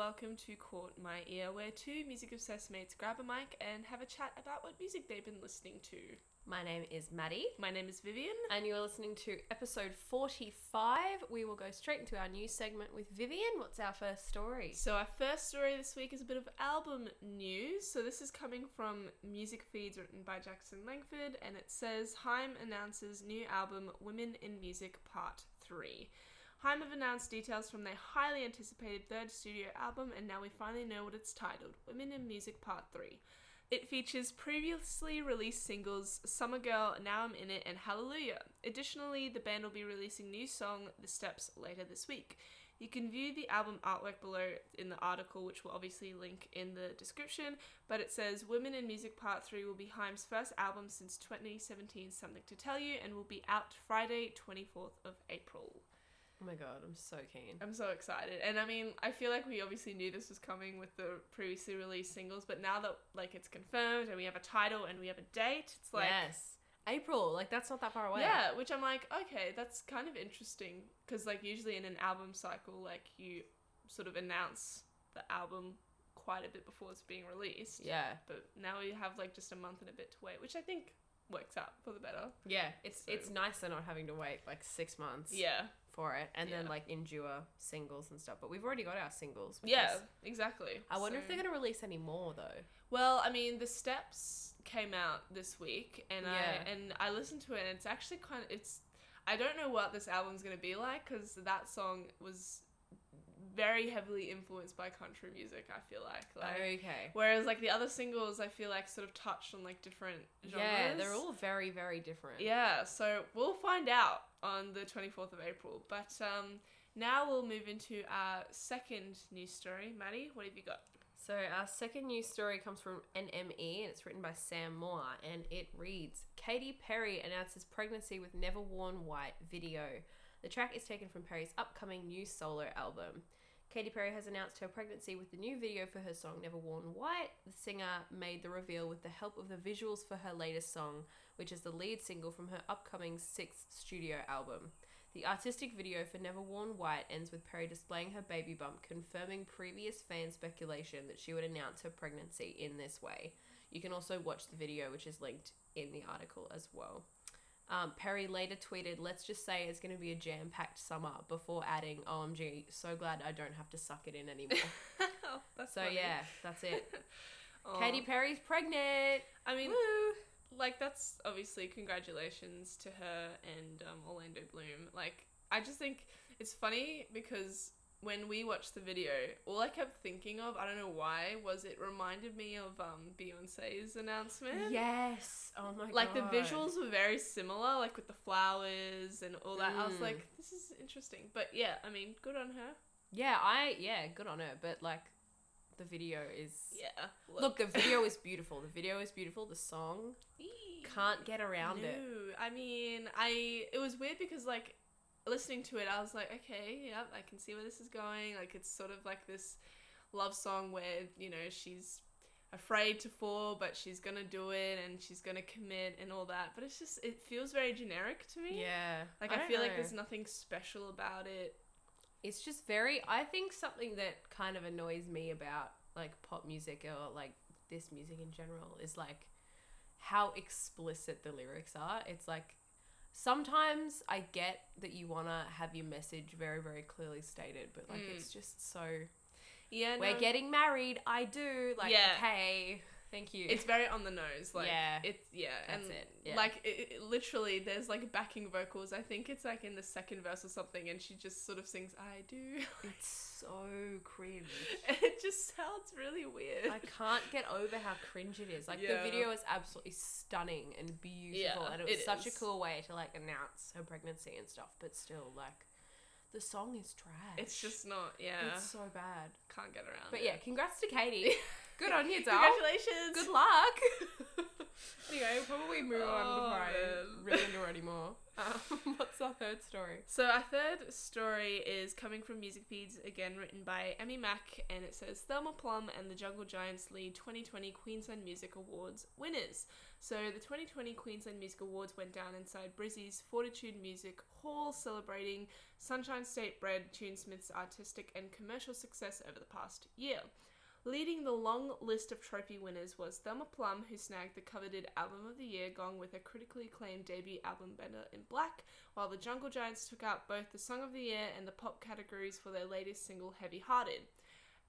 welcome to Caught My Ear, where two music obsessed mates grab a mic and have a chat about what music they've been listening to. My name is Maddie, My name is Vivian. and you are listening to episode 45. We will go straight into our new segment with Vivian. What's our first story? So, our first story this week is a bit of album news. So, this is coming from Music Feeds written by Jackson Langford, and it says Haim announces new album Women in Music Part 3. Haim have announced details from their highly anticipated third studio album, and now we finally know what it's titled Women in Music Part 3. It features previously released singles Summer Girl, Now I'm In It, and Hallelujah. Additionally, the band will be releasing new song The Steps later this week. You can view the album artwork below in the article, which will obviously link in the description. But it says Women in Music Part 3 will be Haim's first album since 2017, Something to Tell You, and will be out Friday, 24th of April. Oh my god, I'm so keen. I'm so excited. And I mean, I feel like we obviously knew this was coming with the previously released singles, but now that like it's confirmed and we have a title and we have a date, it's like yes. April, like that's not that far away. yeah, which I'm like, okay, that's kind of interesting because like usually in an album cycle, like you sort of announce the album quite a bit before it's being released. Yeah. But now we have like just a month and a bit to wait, which I think works out for the better. Yeah. It's So- it's nicer not having to wait like six months Yeah. For it and then Yeah. like endure singles and stuff. But we've already got our singles. Yeah, is- exactly. I wonder if they're gonna release any more though. Well, I mean, the steps came out this week, and Yeah. I and I listened to it, and it's actually kind of it's. I don't know what this album's gonna be like because that song was very heavily influenced by country music. I feel like, like okay. whereas like the other singles, I feel like sort of touched on like different genres. Yeah, they're all very, very different. Yeah, so we'll find out on the 24th of April. But um, now we'll move into our second news story. Maddie, what have you got? So our second news story comes from NME and it's written by Sam Moore and it reads Katy Perry announces pregnancy with Never Worn White video. The track is taken from Perry's upcoming new solo album. Katy Perry has announced her pregnancy with the new video for her song Never Worn White. The singer made the reveal with the help of the visuals for her latest song, which is the lead single from her upcoming sixth studio album. The artistic video for Never Worn White ends with Perry displaying her baby bump, confirming previous fan speculation that she would announce her pregnancy in this way. You can also watch the video, which is linked in the article as well. Um, Perry later tweeted, Let's just say it's going to be a jam packed summer, before adding, OMG, so glad I don't have to suck it in anymore. That's so, funny. yeah, that's it. Aw. Katy Perry's pregnant! I mean, Woo! like that's obviously congratulations to her and um, Orlando Bloom. Like, I just think it's funny because when we watched the video, all I kept thinking of, I don't know why, was it reminded me of um, Beyonce's announcement. Yes! Oh my Like god. Like the visuals were very similar, like with the flowers and all that. I was Mm. like, this is interesting. But yeah, I mean, good on her. Yeah, I, yeah, good on her, but like, the video is. Yeah. Look, the video is beautiful. The video is beautiful. The song Eee. can't get around no, it. I mean, I it was weird because like listening to it, I was like, okay, yep, I can see where this is going. Like it's sort of like this love song where you know she's afraid to fall, but she's gonna do it and she's gonna commit and all that. But it's just it feels very generic to me. Yeah, Like I, don't feel like there's nothing special about it. It's just very. I think something that kind of annoys me about like pop music or like this music in general is like how explicit the lyrics are. It's like sometimes I get that you want to have your message very, very clearly stated, but like Mm. it's just so. Yeah, We're no, getting married. I do. Like, Yeah. okay. Thank you. It's very on the nose. Like Yeah, it's yeah, that's and it, yeah. like it, it- literally, there's like backing vocals. I think it's like in the second verse or something, and she just sort of sings "I do." it's so cringe. it just sounds really weird. I can't get over how cringe it is. Like Yeah. the video is absolutely stunning and beautiful, Yeah, and it was it such is. a cool way to like announce her pregnancy and stuff. But still, like the song is trash. It's just not. Yeah, it's so bad. can't get around. But it. yeah, congrats to Katy. Good on you, doll. Congratulations. Good luck. anyway, we'll probably move on Oh, before I really know anymore. Um, what's our third story? So our third story is coming from Music Feeds, again written by Emmy Mack, and it says Thelma Plum and the Jungle Giants lead 2020 Queensland Music Awards winners. So the 2020 Queensland Music Awards went down inside Brizzy's Fortitude Music Hall, celebrating Sunshine State bred Tunesmith's artistic and commercial success over the past year. Leading the long list of trophy winners was Thelma Plum, who snagged the coveted Album of the Year gong with her critically acclaimed debut album Better in Blak, while the Jungle Giants took out both the Song of the Year and the pop categories for their latest single Heavy Hearted.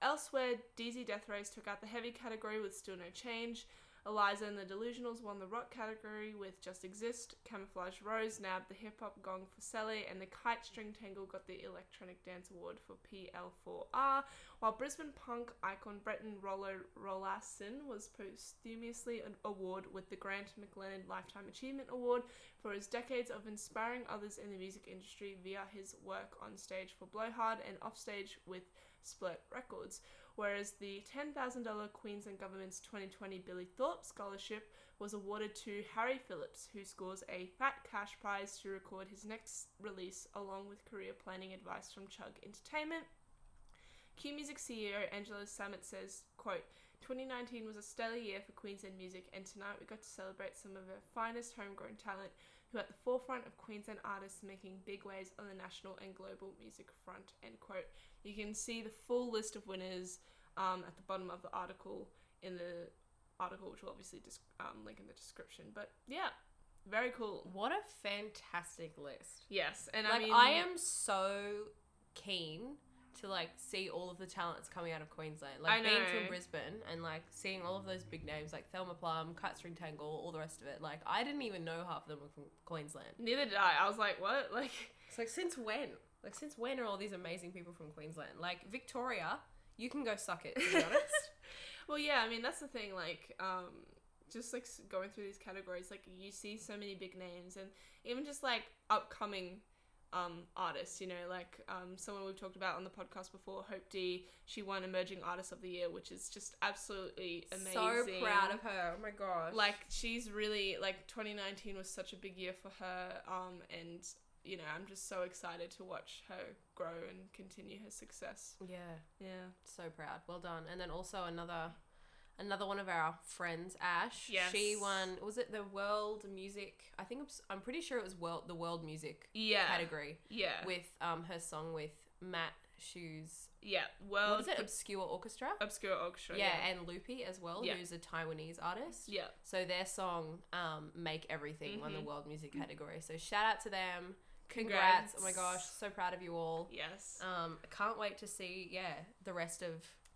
Elsewhere, DZ Deathrays took out the heavy category with Still No Change. Eliza and the Delusionals won the rock category with Just Exist. Camouflage Rose nabbed the hip hop gong for Sally, and the Kite String Tangle got the Electronic Dance Award for PL4R, while Brisbane punk icon Breton Rollo Rollason was posthumously awarded with the Grant McLennan Lifetime Achievement Award for his decades of inspiring others in the music industry via his work on stage for Blowhard and offstage with Split Records. Whereas the $10,000 Queensland Government's 2020 Billy Thorpe Scholarship was awarded to Harry Phillips, who scores a fat cash prize to record his next release along with career planning advice from Chugg Entertainment. Q Music CEO Angela Samet says, quote, 2019 was a stellar year for Queensland music and tonight we got to celebrate some of our finest homegrown talent who are at the forefront of Queensland artists making big waves on the national and global music front, end quote. You can see the full list of winners um, at the bottom of the article in the article, which will obviously dis- um, link in the description. But yeah, very cool. What a fantastic list. Yes, and like I mean, I am so keen to like see all of the talents coming out of Queensland. Like I being know. from Brisbane and like seeing all of those big names like Thelma Plum, Kite String Tangle, all the rest of it. Like I didn't even know half of them were from Queensland. Neither did I. I was like, what? Like, It's like since when? Like since when are all these amazing people from Queensland? Like Victoria, you can go suck it. To be honest. well, yeah. I mean, that's the thing. Like, um, just like going through these categories, like you see so many big names, and even just like upcoming um, artists. You know, like um, someone we've talked about on the podcast before, Hope D. She won Emerging Artist of the Year, which is just absolutely amazing. So proud of her. Oh my gosh. like she's really like 2019 was such a big year for her um and you know i'm just so excited to watch her grow and continue her success yeah. yeah So proud. Well done. And then also another another one of our friends, Ash. Yes. She won was it the world music I think I'm pretty sure it was world the world music yeah category yeah with um her song with Matt Shoes. yeah well What is it? Obscure Orchestra? obscure orchestra yeah, and Loopy as well, Yeah. who's a Taiwanese artist. yeah So their song, um, Make Everything, won the Mhm. world music category. So shout out to them. Congrats. Oh my gosh, so proud of you all. yes Um, can't wait to see, yeah, the rest of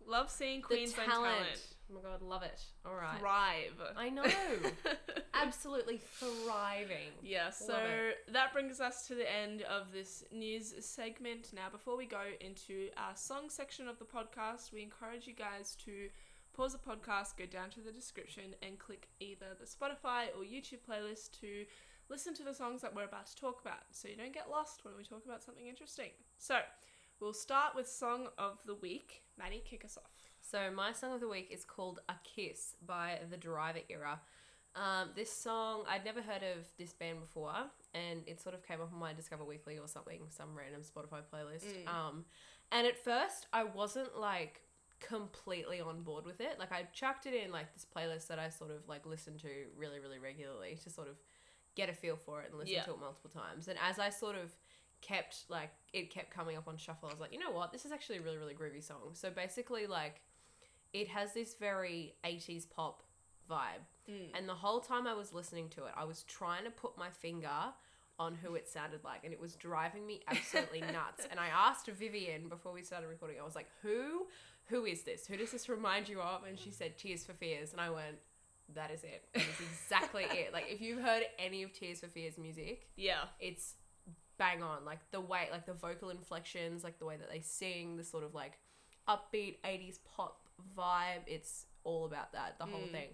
love seeing queensland talent. talent, Oh my god, love it. All right. thrive I know. Absolutely thriving. Yeah, so that brings us to the end of this news segment. Now, before we go into our song section of the podcast, we encourage you guys to pause the podcast, go down to the description, and click either the Spotify or YouTube playlist to listen to the songs that we're about to talk about so you don't get lost when we talk about something interesting. So, we'll start with Song of the Week. Maddie, kick us off. So my song of the week is called "A Kiss" by the Driver Era. Um, this song I'd never heard of this band before, and it sort of came up on my Discover Weekly or something, some random Spotify playlist. Mm. Um, and at first I wasn't like completely on board with it. Like I chucked it in like this playlist that I sort of like listen to really, really regularly to sort of get a feel for it and listen Yeah. to it multiple times. And as I sort of kept like it kept coming up on shuffle, I was like, you know what, this is actually a really, really groovy song. So basically like it has this very 80s pop vibe. Mm. And the whole time I was listening to it, I was trying to put my finger on who it sounded like, and it was driving me absolutely nuts. And I asked Vivian before we started recording, I was like, "Who, who is this? Who does this remind you of?" And she said, "Tears for Fears," and I went, "That is it. That is exactly it. Like if you've heard any of Tears for Fears music, Yeah. it's bang on. Like the way, like the vocal inflections, like the way that they sing, the sort of like upbeat 80s pop vibe. It's all about that, the whole Mm. thing.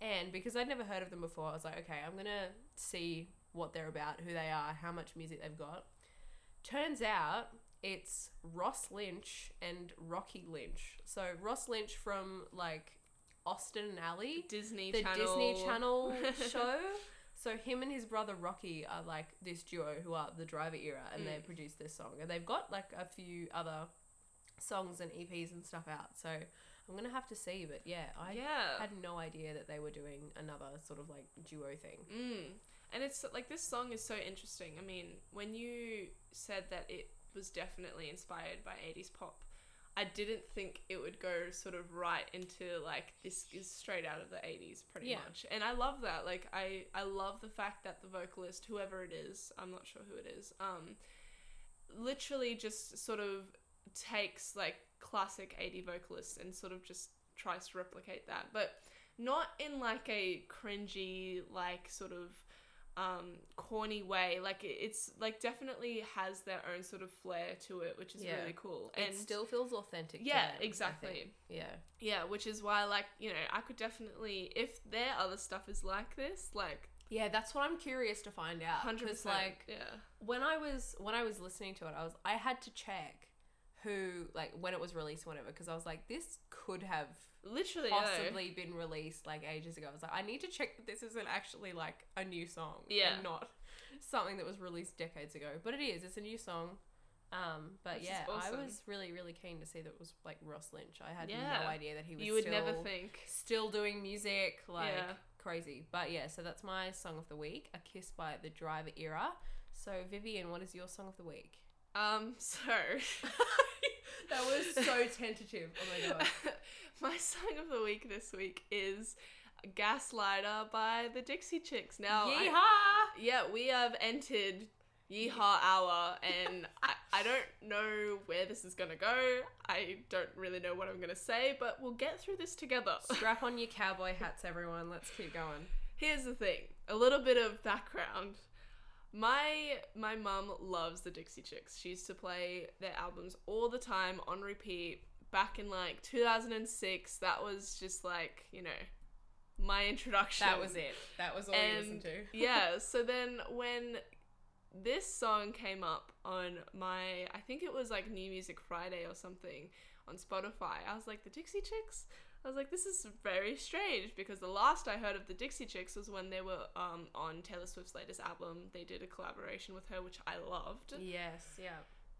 And because I'd never heard of them before, I was like, okay, I'm going to see what they're about, who they are, how much music they've got. Turns out it's Ross Lynch and Rocky Lynch. So Ross Lynch from like Austin and Ally, Disney the Channel. Disney Channel show. So him and his brother Rocky are like this duo who are the Driver era, and they Mm. produced this song, and they've got like a few other songs and EPs and stuff out. So I'm gonna have to see, but yeah, I yeah. had no idea that they were doing another sort of like duo thing. Mm. And it's like this song is so interesting. I mean, when you said that it was definitely inspired by 80s pop, I didn't think it would go sort of right into like this is straight out of the 80s pretty Yeah. much. And I love that. Like I I love the fact that the vocalist, whoever it is, I'm not sure who it is, um literally just sort of takes like classic 80 vocalists and sort of just tries to replicate that. But not in like a cringy like sort of um corny way like it's like definitely has their own sort of flair to it which is Yeah. really cool It still feels authentic. yeah them, exactly. Yeah. yeah which is why like you know i could definitely if their other stuff is like this like Yeah, that's what I'm curious to find out. 100% 'cause, like yeah when I was when I was listening to it, I was I had to check who like when it was released, whatever, because I was like, this could have literally possibly been released like ages ago. I was like, I need to check that this isn't actually like a new song, Yeah. and not something that was released decades ago. But it is. It's a new song. Um, but Which yeah, I was really really keen to see that it was like Ross Lynch. I had Yeah. no idea that he was. you would still, never think still doing music like Yeah. crazy. But yeah, so that's my song of the week, A Kiss by the Driver Era. So Vivian, what is your song of the week? um so that was so tentative. Oh my god. my song of the week this week is gaslighter by the dixie chicks now I- Yeehaw! yeah, we have entered Yeehaw Hour, and I, I don't know where this is gonna go. I don't really know what I'm gonna say, but we'll get through this together. Strap on your cowboy hats, everyone. Let's keep going. Here's the thing a little bit of background. My my mum loves the Dixie Chicks. She used to play their albums all the time on repeat. Back in like 2006, that was just like you know my introduction. That was it. That was all you listened to. yeah, so then when this song came up on my, I think it was like New Music Friday or something on Spotify, I was like, the Dixie Chicks? I was like, this is very strange because the last I heard of the Dixie Chicks was when they were um, on Taylor Swift's latest album. They did a collaboration with her, which I loved. Yes, yeah.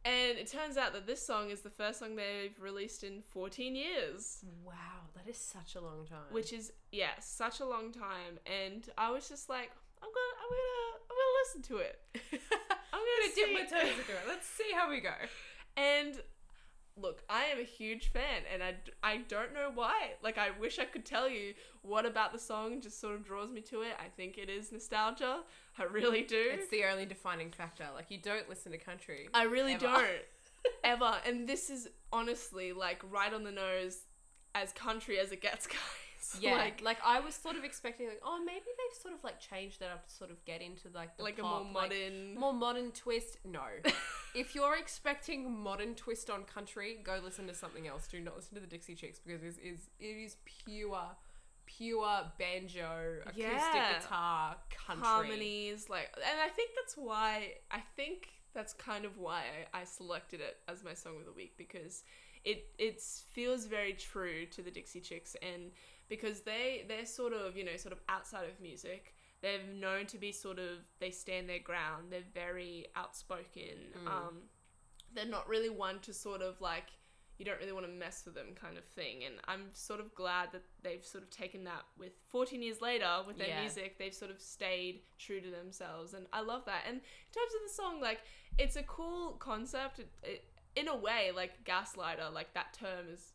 And it turns out that this song is the first song they've released in 14 years. Wow, that is such a long time. which is yeah such a long time and i was just like i'm gonna i'm gonna i'm gonna listen to it i'm I'm gonna dip my toes into it. Let's see how we go. and look i am a huge fan and I, I don't know why like i wish i could tell you what about the song just sort of draws me to it i think it is nostalgia i really do It's the only defining factor. Like you don't listen to country. i really ever. don't ever and this is honestly like right on the nose as country as it gets guys Yeah, like like, I was sort of expecting, like, oh, maybe they've sort of like changed that up to sort of get into like the like a pop, more like, modern more modern twist. No, if you're expecting modern twist on country, go listen to something else. Do not listen to the Dixie Chicks because it is it is pure, pure banjo, acoustic Yeah. guitar, country. harmonies like and i think that's why i think that's kind of why I, I selected it as my song of the week because it it feels very true to the dixie chicks and because they they're sort of you know sort of outside of music they're known to be sort of they stand their ground they're very outspoken Mm. um they're not really one to sort of like you don't really want to mess with them kind of thing and i'm sort of glad that they've sort of taken that with 14 years later with their Yeah. music they've sort of stayed true to themselves and i love that and in terms of the song like it's a cool concept it, it, in a way like gaslighter like that term is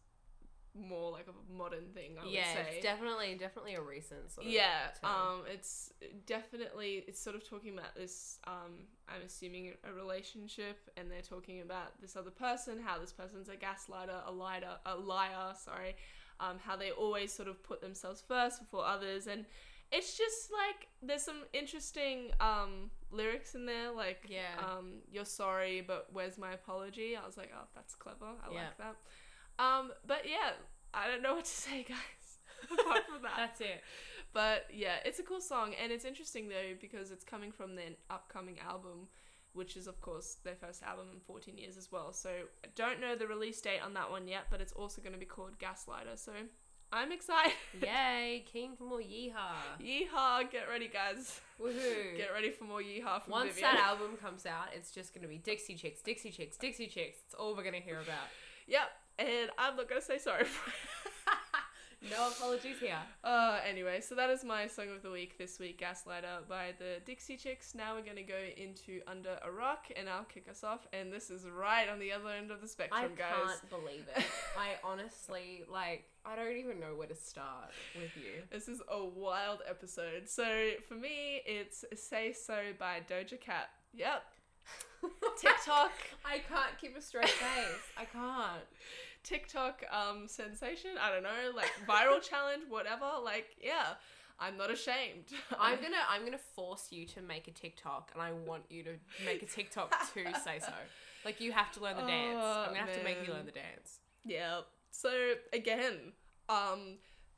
more like a modern thing i yeah, would say it's definitely definitely a recent sort of yeah term. um it's definitely it's sort of talking about this um i'm assuming a relationship and they're talking about this other person how this person's a gaslighter a liar a liar sorry um how they always sort of put themselves first before others and it's just like there's some interesting um lyrics in there like Yeah. um you're sorry but where's my apology i was like oh that's clever i Yeah. like that um but yeah i don't know what to say guys apart from that That's it. but yeah, it's a cool song, and it's interesting though because it's coming from their upcoming album, which is of course their first album in 14 years as well. So I don't know the release date on that one yet, but it's also going to be called Gaslighter. So I'm excited. Yay! Keen for more yeehaw. Yeehaw! Get ready, guys. Woohoo! Get ready for more yeehaw from Once Vivian. that album comes out, it's just gonna be Dixie Chicks, Dixie Chicks, Dixie Chicks. It's all we're gonna hear about. Yep, and I'm not gonna say sorry for it. No apologies here. Uh, anyway, so that is my song of the week this week, Gaslighter by the Dixie Chicks. Now we're gonna go into Under a Rock, and I'll kick us off. And this is right on the other end of the I spectrum, guys. I can't believe it. I honestly like. I don't even know where to start with you. This is a wild episode. So for me, it's Say So by Doja Cat. Yep. TikTok. I can't keep a straight face. I can't. TikTok um sensation. I don't know, like viral challenge, whatever. Like, yeah, I'm not ashamed. I'm gonna I'm gonna force you to make a TikTok, and I want you to make a TikTok to say so. Like you have to learn the dance. Oh, I'm gonna have to make you learn the dance. Yeah. So again, um,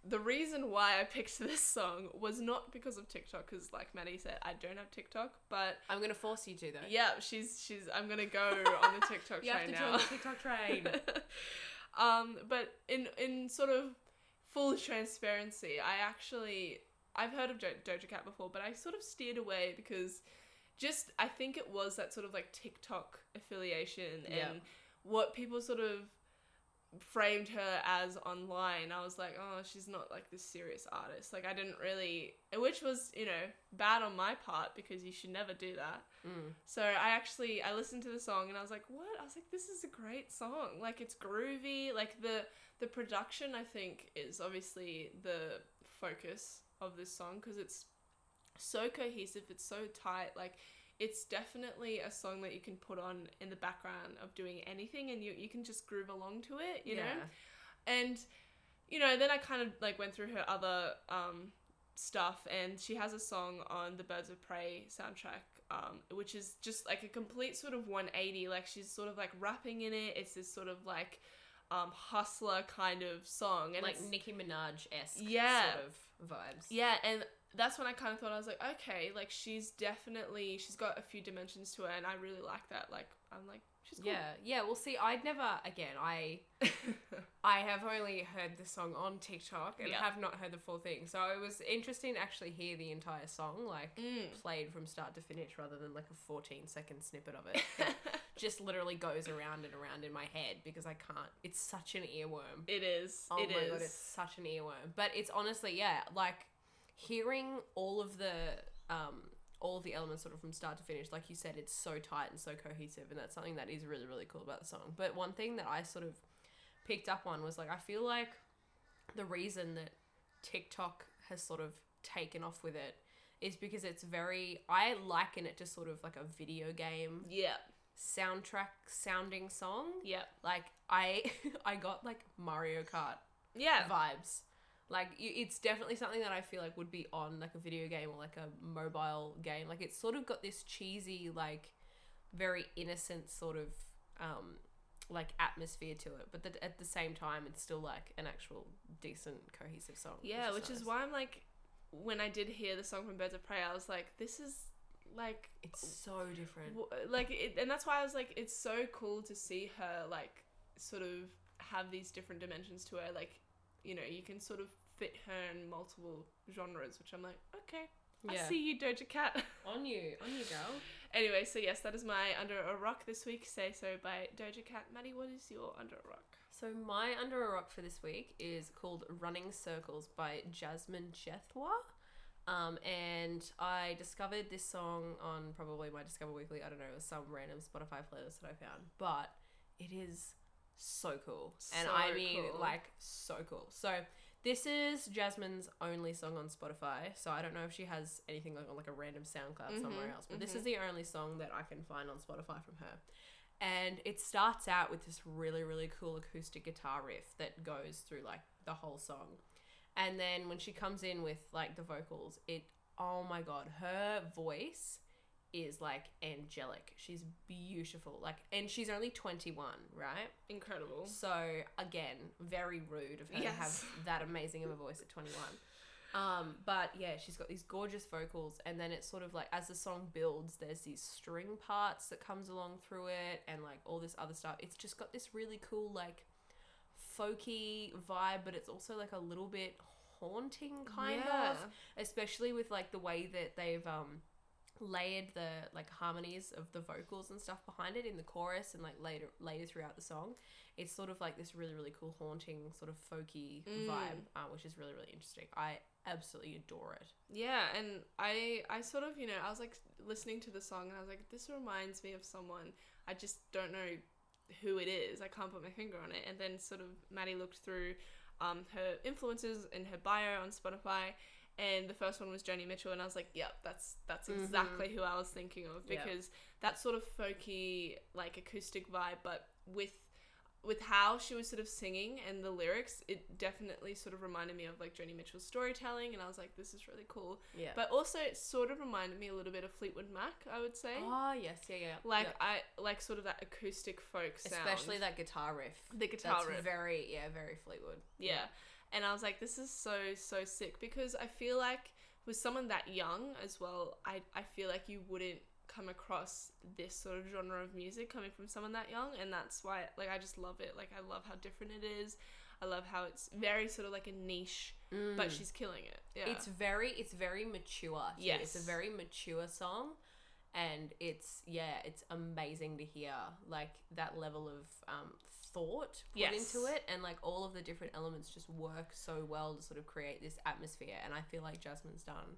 the reason why I picked this song was not because of TikTok, because like Maddie said, I don't have TikTok, but I'm gonna force you to though. yeah, she's she's. I'm gonna go on the TikTok You have train to now. join the TikTok train. Um, but in in sort of full transparency, I actually I've heard of Do- Doja Cat before, but I sort of steered away because just I think it was that sort of like TikTok affiliation Yeah. and what people sort of framed her as online. I was like, oh, she's not like this serious artist. Like I didn't really, which was you know bad on my part because you should never do that. Mm. So I actually I listened to the song and I was like, what? I was like, this is a great song. Like it's groovy. Like the the production I think is obviously the focus of this song because it's so cohesive. It's so tight. Like it's definitely a song that you can put on in the background of doing anything and you you can just groove along to it. You know and you know then i kind of like went through her other um stuff and she has a song on the birds of prey soundtrack um which is just like a complete sort of 180 like she's sort of like rapping in it it's this sort of like um hustler kind of song and like Nicki Minaj esque Yeah. sort of vibes. yeah, and that's when I kind of thought I was like, okay, like she's definitely she's got a few dimensions to her, and I really like that. Like I'm like she's cool. Yeah, yeah. Well, see, I'd never. Again, I I have only heard the song on TikTok and Yeah. have not heard the full thing. So it was interesting to actually hear the entire song, like Mm. played from start to finish, rather than like a 14 second snippet of it. that just literally goes around and around in my head because I can't. It's such an earworm. it is. Oh It my is. god, it's such an earworm. But it's honestly, yeah, like hearing all of the um all of the elements sort of from start to finish, like you said, it's so tight and so cohesive, and that's something that is really, really cool about the song. But one thing that I sort of picked up on was like I feel like the reason that TikTok has sort of taken off with it is because it's very I liken it to sort of like a video game yeah. soundtrack sounding song. Yeah. Like I I got like Mario Kart Yeah. vibes. Like you, it's definitely something that I feel like would be on like a video game or like a mobile game. Like it's sort of got this cheesy, like very innocent sort of um, like atmosphere to it, but that at the same time it's still like an actual decent cohesive song. Yeah, which is nice. why I'm like, when I did hear the song from Birds of Prey, I was like, this is like, it's so different. w- like, it, and that's why I was like, it's so cool to see her like sort of have these different dimensions to her. Like, you know, you can sort of fit her in multiple genres, which I'm like, okay, Yeah, I see you, Doja Cat. on you, on you, girl. anyway, so yes, that is my Under a Rock this week. Say so by Doja Cat. Maddie, what is your Under a Rock? So my under a rock for this week is called "Running Circles" by Jasmine Jethwa. Um, and I discovered this song on probably my Discover Weekly. I don't know, it was some random Spotify playlist that I found, but it is so cool, and I mean cool. like so cool. So this is Jasmine's only song on Spotify. So I don't know if she has anything like on like a random SoundCloud somewhere Mhm, else, but this mhm. is the only song that I can find on Spotify from her and it starts out with this really really cool acoustic guitar riff that goes through like the whole song and then when she comes in with like the vocals it oh my god her voice is like angelic she's beautiful like and she's only 21 right Incredible. so again very rude of her to have that amazing of a voice at 21 um, but yeah, she's got these gorgeous vocals, and then it's sort of like as the song builds, there's these string parts that comes along through it, and like all this other stuff. It's just got this really cool like folky vibe, but it's also like a little bit haunting kind Yeah. of, especially with like the way that they've um layered the like harmonies of the vocals and stuff behind it in the chorus and like later later throughout the song. It's sort of like this really really cool haunting sort of folky Mm. vibe, uh, which is really really interesting. I absolutely adore it. Yeah, and I I sort of, you know, I was like listening to the song and I was like, this reminds me of someone. I just don't know who it is. I can't put my finger on it. And then sort of Maddie looked through um, her influences in her bio on Spotify and the first one was Joni Mitchell and I was like, yep, that's that's Mhm. exactly who I was thinking of Yep. because that sort of folky like acoustic vibe but with with how she was sort of singing and the lyrics, it definitely sort of reminded me of like Joni Mitchell's storytelling, and I was like, this is really cool. Yeah. But also, it sort of reminded me a little bit of Fleetwood Mac, I would say. oh yes, yeah, yeah. like yeah. I like sort of that acoustic folk sound, especially that guitar riff. the guitar That's riff. very yeah, very Fleetwood. yeah. And I was like, this is so so sick because I feel like with someone that young as well, I I feel like you wouldn't come across this sort of genre of music coming from someone that young and that's why like I just love it like I love how different it is I love how it's very sort of like a niche but Mm. she's killing it yeah It's very it's very mature. too. It's a very mature song and it's yeah, it's amazing to hear like that level of um thought put Yes. into it and like all of the different elements just work so well to sort of create this atmosphere and I feel like Jasmine's done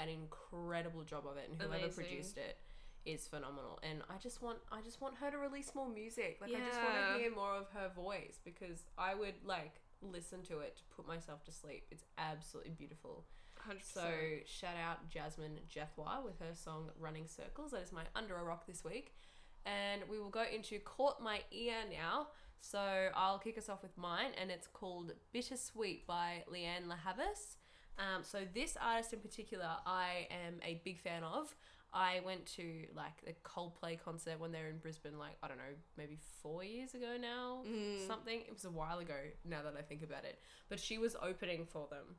an incredible job of it and whoever Amazing. produced it is phenomenal and I just want I just want her to release more music like I just want to hear more of her voice because I would like listen to it to put myself to sleep it's absolutely beautiful 100% so shout out Jasmine Jethwa with her song Running Circles. That is my under a rock this week. And we will go into Caught My Ear now. So I'll kick us off with mine and it's called Bittersweet by Lianne La Havas. Um, so this artist in particular I am a big fan of. I went to like the Coldplay concert when they were in Brisbane like I don't know, maybe 4 years ago now Mm. something. It was a while ago now that I think about it. But she was opening for them.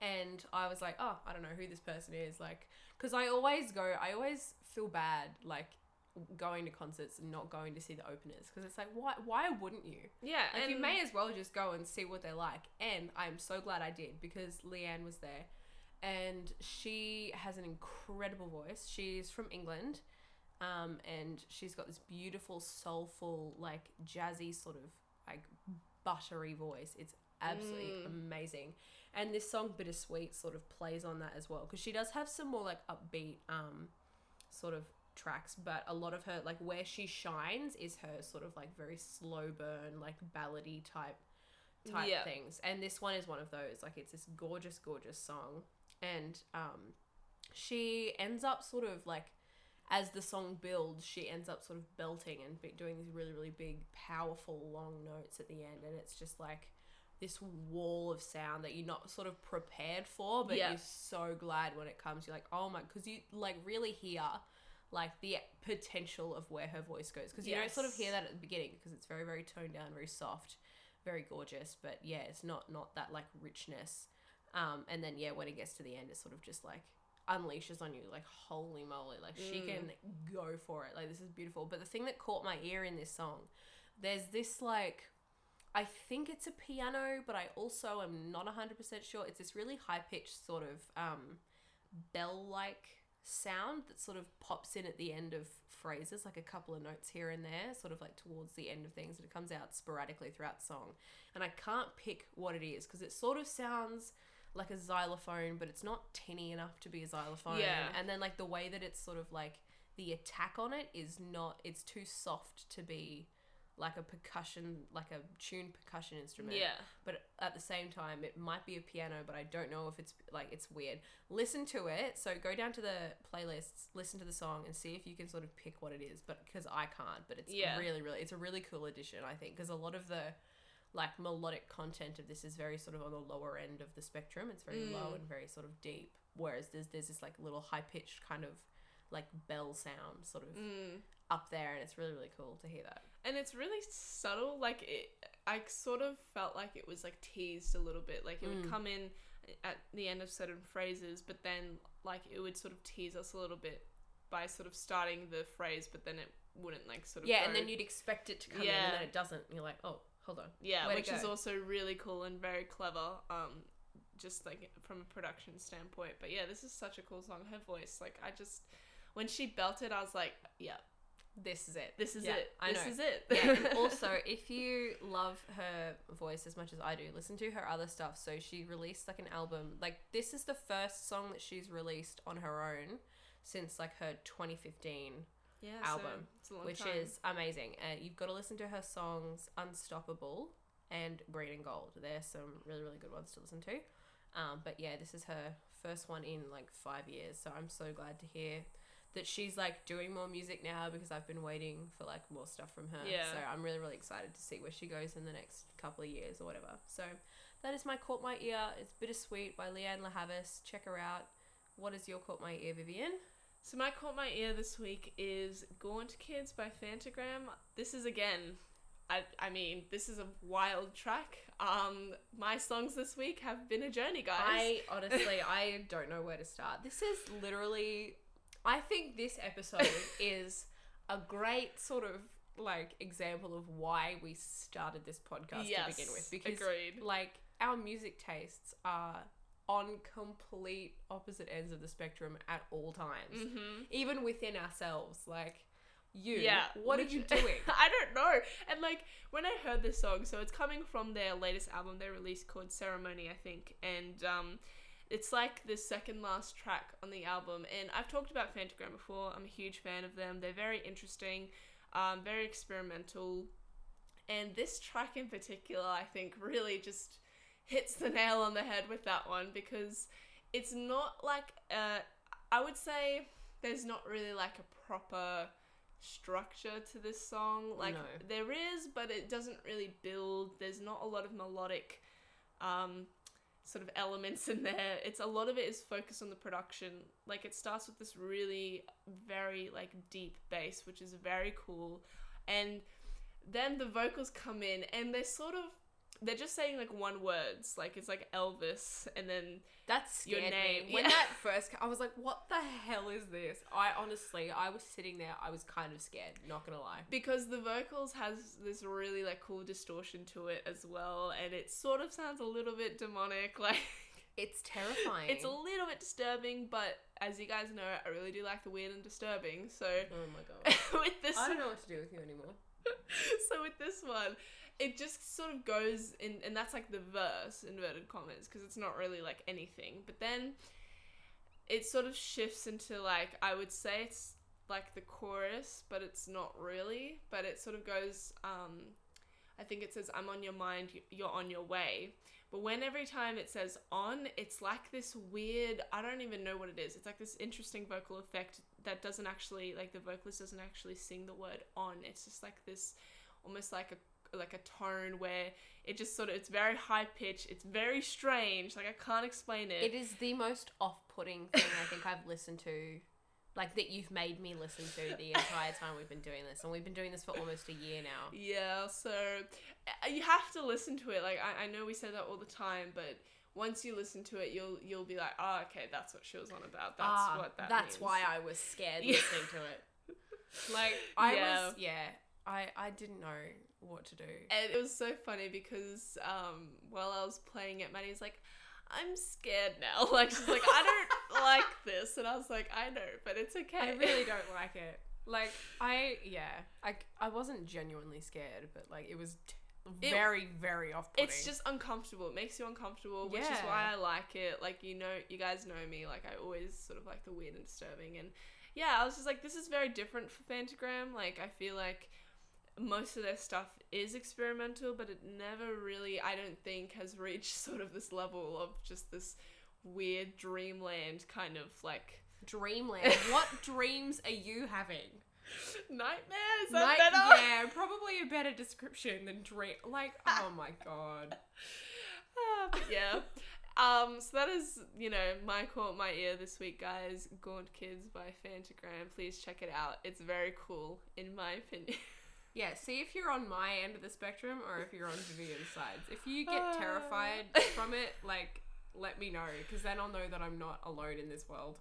And I was like, oh, I don't know who this person is. Like, because I always go, I always feel bad, like, going to concerts and not going to see the openers. Because it's like, why, why wouldn't you? yeah Like, and you may as well just go and see what they're like. And I'm so glad I did because Lianne was there. And she has an incredible voice. She's from England. Um, and she's got this beautiful, soulful, like jazzy sort of like buttery voice. It's absolutely Mm. amazing. And this song Bittersweet sort of plays on that as well because she does have some more like upbeat um sort of tracks, but a lot of her like where she shines is her sort of like very slow burn, like ballady type type Yeah. things. And this one is one of those. Like it's this gorgeous, gorgeous song. And um she ends up sort of like as the song builds, she ends up sort of belting and be- doing these really, really big, powerful, long notes at the end, and it's just like this wall of sound that you're not sort of prepared for, but Yeah. you're so glad when it comes. You're like, oh my, because you like really hear like the potential of where her voice goes, because you don't sort of hear that at the beginning because it's very, very toned down, very soft, very gorgeous, but yeah, it's not not that like richness. Um, and then yeah, when it gets to the end, it's sort of just like unleashes on you like holy moly like she Mm. can go for it. Like this is beautiful. But the thing that caught my ear in this song there's this like i think it's a piano but i also am not 100% sure. It's this really high pitched sort of um bell like sound that sort of pops in at the end of phrases like a couple of notes here and there sort of like towards the end of things and it comes out sporadically throughout the song and i can't pick what it is because it sort of sounds like a xylophone, but it's not tinny enough to be a xylophone. Yeah. And then like the way that it's sort of like the attack on it is not it's too soft to be like a percussion like a tuned percussion instrument. yeah But at the same time it might be a piano, but I don't know if it's like it's weird. Listen to it. So go down to the playlists, listen to the song and see if you can sort of pick what it is, but because I can't, but it's Yeah. really really it's a really cool addition, I think, because a lot of the like melodic content of this is very sort of on the lower end of the spectrum. It's very low Mm. and very sort of deep. Whereas there's there's this like little high pitched kind of like bell sound sort of mm. up there, and it's really really cool to hear that. and it's really subtle like it i sort of felt like it was like teased a little bit like it would Mm. come in at the end of certain phrases but then like it would sort of tease us a little bit by sort of starting the phrase but then it wouldn't like sort of Yeah, go- and then you'd expect it to come in, and then it doesn't. And you're like, oh, Hold on. Yeah, to which is also really cool and very clever. Um, just like from a production standpoint. But yeah, this is such a cool song. Her voice, like I just when she belted, I was like, yeah, This is it. this is Yeah, it. I this know. is it. yeah, and also if you love her voice as much as I do, listen to her other stuff. So she released like an album. Like this is the first song that she's released on her own since like her 2015 yeah, album, so it's a long which time. is amazing. Uh, you've got to listen to her songs Unstoppable and Green and Gold. There's some really, really good ones to listen to. Um, but yeah, this is her first one in like five years. So I'm so glad to hear that she's like doing more music now because I've been waiting for like more stuff from her. Yeah. So I'm really, really excited to see where she goes in the next couple of years or whatever. So that is my Caught My Ear. It's Bittersweet by Lianne La Havas. Check her out. What is your Caught My Ear, Vivian? So my caught my ear this week is Gaunt Kids by Phantogram. This is again, I I mean, this is a wild track. Um, my songs this week have been a journey, guys. I honestly, I don't know where to start. This is literally, I think this episode is a great sort of like example of why we started this podcast to begin with because agreed. like our music tastes are on complete opposite ends of the spectrum at all times mm-hmm. even within ourselves like you Yeah, what are you doing I don't know. And like when I heard this song, so it's coming from their latest album they released called Ceremony, I think, and um, it's like the second last track on the album. And I've talked about Phantogram before. I'm a huge fan of them. They're very interesting, um, very experimental, and this track in particular, I think, really just hits the nail on the head with that one because it's not like uh, I would say there's not really like a proper structure to this song. Like No. there is, but it doesn't really build. There's not a lot of melodic um sort of elements in there. It's a lot of it is focused on the production. Like it starts with this really very like deep bass, which is very cool. And then the vocals come in and they're sort of they're just saying like one words. Like it's like Elvis and then that's Your name, me. When yeah. that first ca- I was like, what the hell is this? I honestly, I was sitting there, I was kind of scared, not gonna lie. because the vocals has this really like cool distortion to it as well and it sort of sounds a little bit demonic like It's terrifying. it's a little bit disturbing but as you guys know i really do like the weird and disturbing so Oh my god. with this I don't know what to do with you anymore. so with this one it just sort of goes in and that's like the verse inverted commas because it's not really like anything. But then it sort of shifts into like i would say it's like the chorus but it's not really. But it sort of goes um i think it says i'm on your mind you're on your way. But when every time it says on it's like this weird i don't even know what it is. It's like this interesting vocal effect that doesn't actually like the vocalist doesn't actually sing the word on. It's just like this almost like a like a tone where it just sort of it's very high pitch it's very strange like i can't explain it It is the most off-putting thing I think I've listened to, like that you've made me listen to the entire time we've been doing this, and we've been doing this for almost a year now. yeah so uh, you have to listen to it like I, I know we say that all the time but once you listen to it you'll you'll be like oh okay that's what she was on about that's Ah, what that That's means. why I was scared listening to it. Like I Yeah. was, yeah. I I didn't know what to do. and it was so funny because um while i was playing it maddie's like i'm scared now like she's like i don't like this and i was like i know but it's okay I really don't like it. Like I yeah, I I wasn't genuinely scared, but like it was t- It- very very off-putting. it's just uncomfortable. It makes you uncomfortable, which is why I like it. Like you know, you guys know me. Like I always sort of like the weird and disturbing. And yeah, I was just like, this is very different for Phantogram. Like I feel like most of their stuff is experimental, but it never really, I don't think, has reached sort of this level of just this weird dreamland kind of like dreamland. what dreams are you having? Nightmares? Nightmare. Is that Night-? Yeah, probably a better description than dream. Like, oh my god. But yeah. Um, so that is, you know, my caught my ear this week, guys. Gaunt Kids by Phantogram. Please check it out. It's very cool, in my opinion. Yeah, see if you're on my end of the spectrum or if you're on Vivian's sides. If you get Ah. terrified from it, like, let me know, because then I'll know that I'm not alone in this world.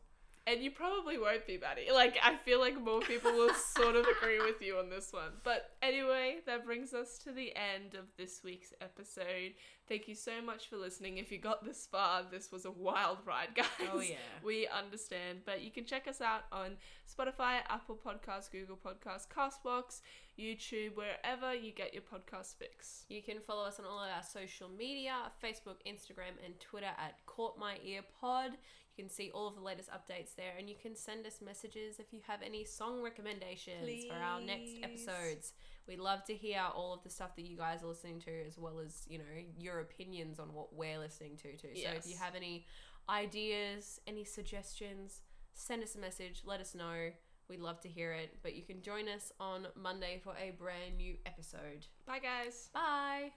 And you probably won't be, Maddie. Like, I feel like more people will sort of agree with you on this one. But anyway, that brings us to the end of this week's episode. Thank you so much for listening. If you got this far, this was a wild ride, guys. Oh, yeah. We understand. But you can check us out on Spotify, Apple Podcasts, Google Podcasts, Castbox, YouTube, wherever you get your podcast fix. You can follow us on all of our social media Facebook, Instagram, and Twitter at Caught My Ear Pod. You can see all of the latest updates there, and you can send us messages if you have any song recommendations for our next episodes. We'd love to hear all of the stuff that you guys are listening to, as well as you know your opinions on what we're listening to too. So if you have any ideas, any suggestions, send us a message. Let us know. We'd love to hear it. But you can join us on Monday for a brand new episode. Bye, guys. Bye.